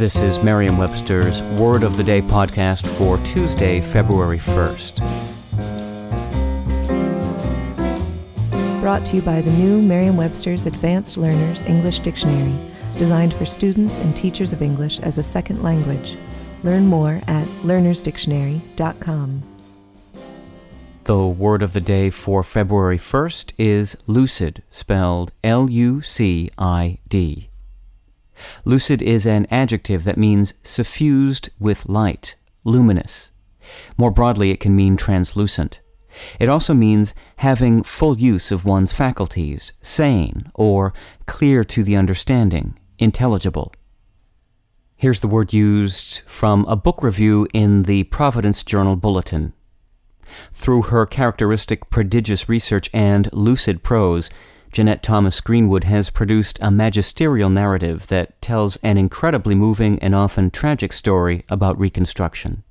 This is Merriam Webster's Word of the Day podcast for Tuesday, February 1st. Brought to you by the new Merriam Webster's Advanced Learners English Dictionary, designed for students and teachers of English as a second language. Learn more at learnersdictionary.com. The word of the day for February 1st is lucid, spelled L U C I D. Lucid is an adjective that means suffused with light, luminous. More broadly, it can mean translucent. It also means having full use of one's faculties, sane, or clear to the understanding, intelligible. Here's the word used from a book review in the Providence Journal Bulletin. Through her characteristic prodigious research and lucid prose, Janette Thomas Greenwood has produced a magisterial narrative that tells an incredibly moving and often tragic story about Reconstruction.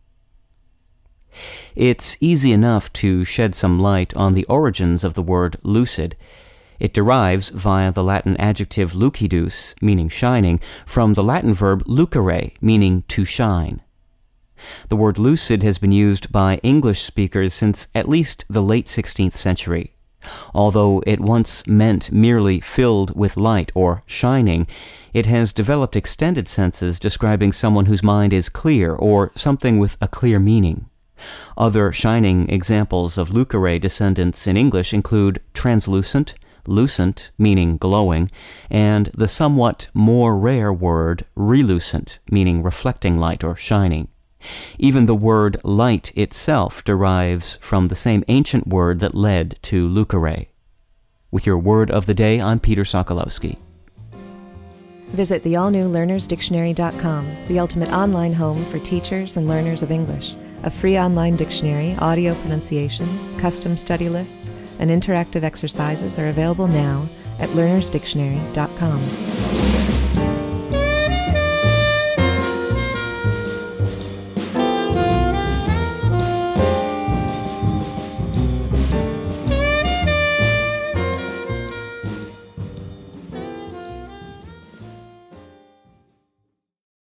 It's easy enough to shed some light on the origins of the word lucid. It derives via the Latin adjective lucidus, meaning shining, from the Latin verb lucere, meaning to shine. The word lucid has been used by English speakers since at least the late 16th century. Although it once meant merely filled with light or shining, it has developed extended senses describing someone whose mind is clear or something with a clear meaning. Other shining examples of lucere descendants in English include translucent, lucent, meaning glowing, and the somewhat more rare word relucent, meaning reflecting light or shining. Even the word light itself derives from the same ancient word that led to lucere. With your word of the day, I'm Peter Sokolowski. Visit the all new the ultimate online home for teachers and learners of English. A free online dictionary, audio pronunciations, custom study lists, and interactive exercises are available now at learnersdictionary.com.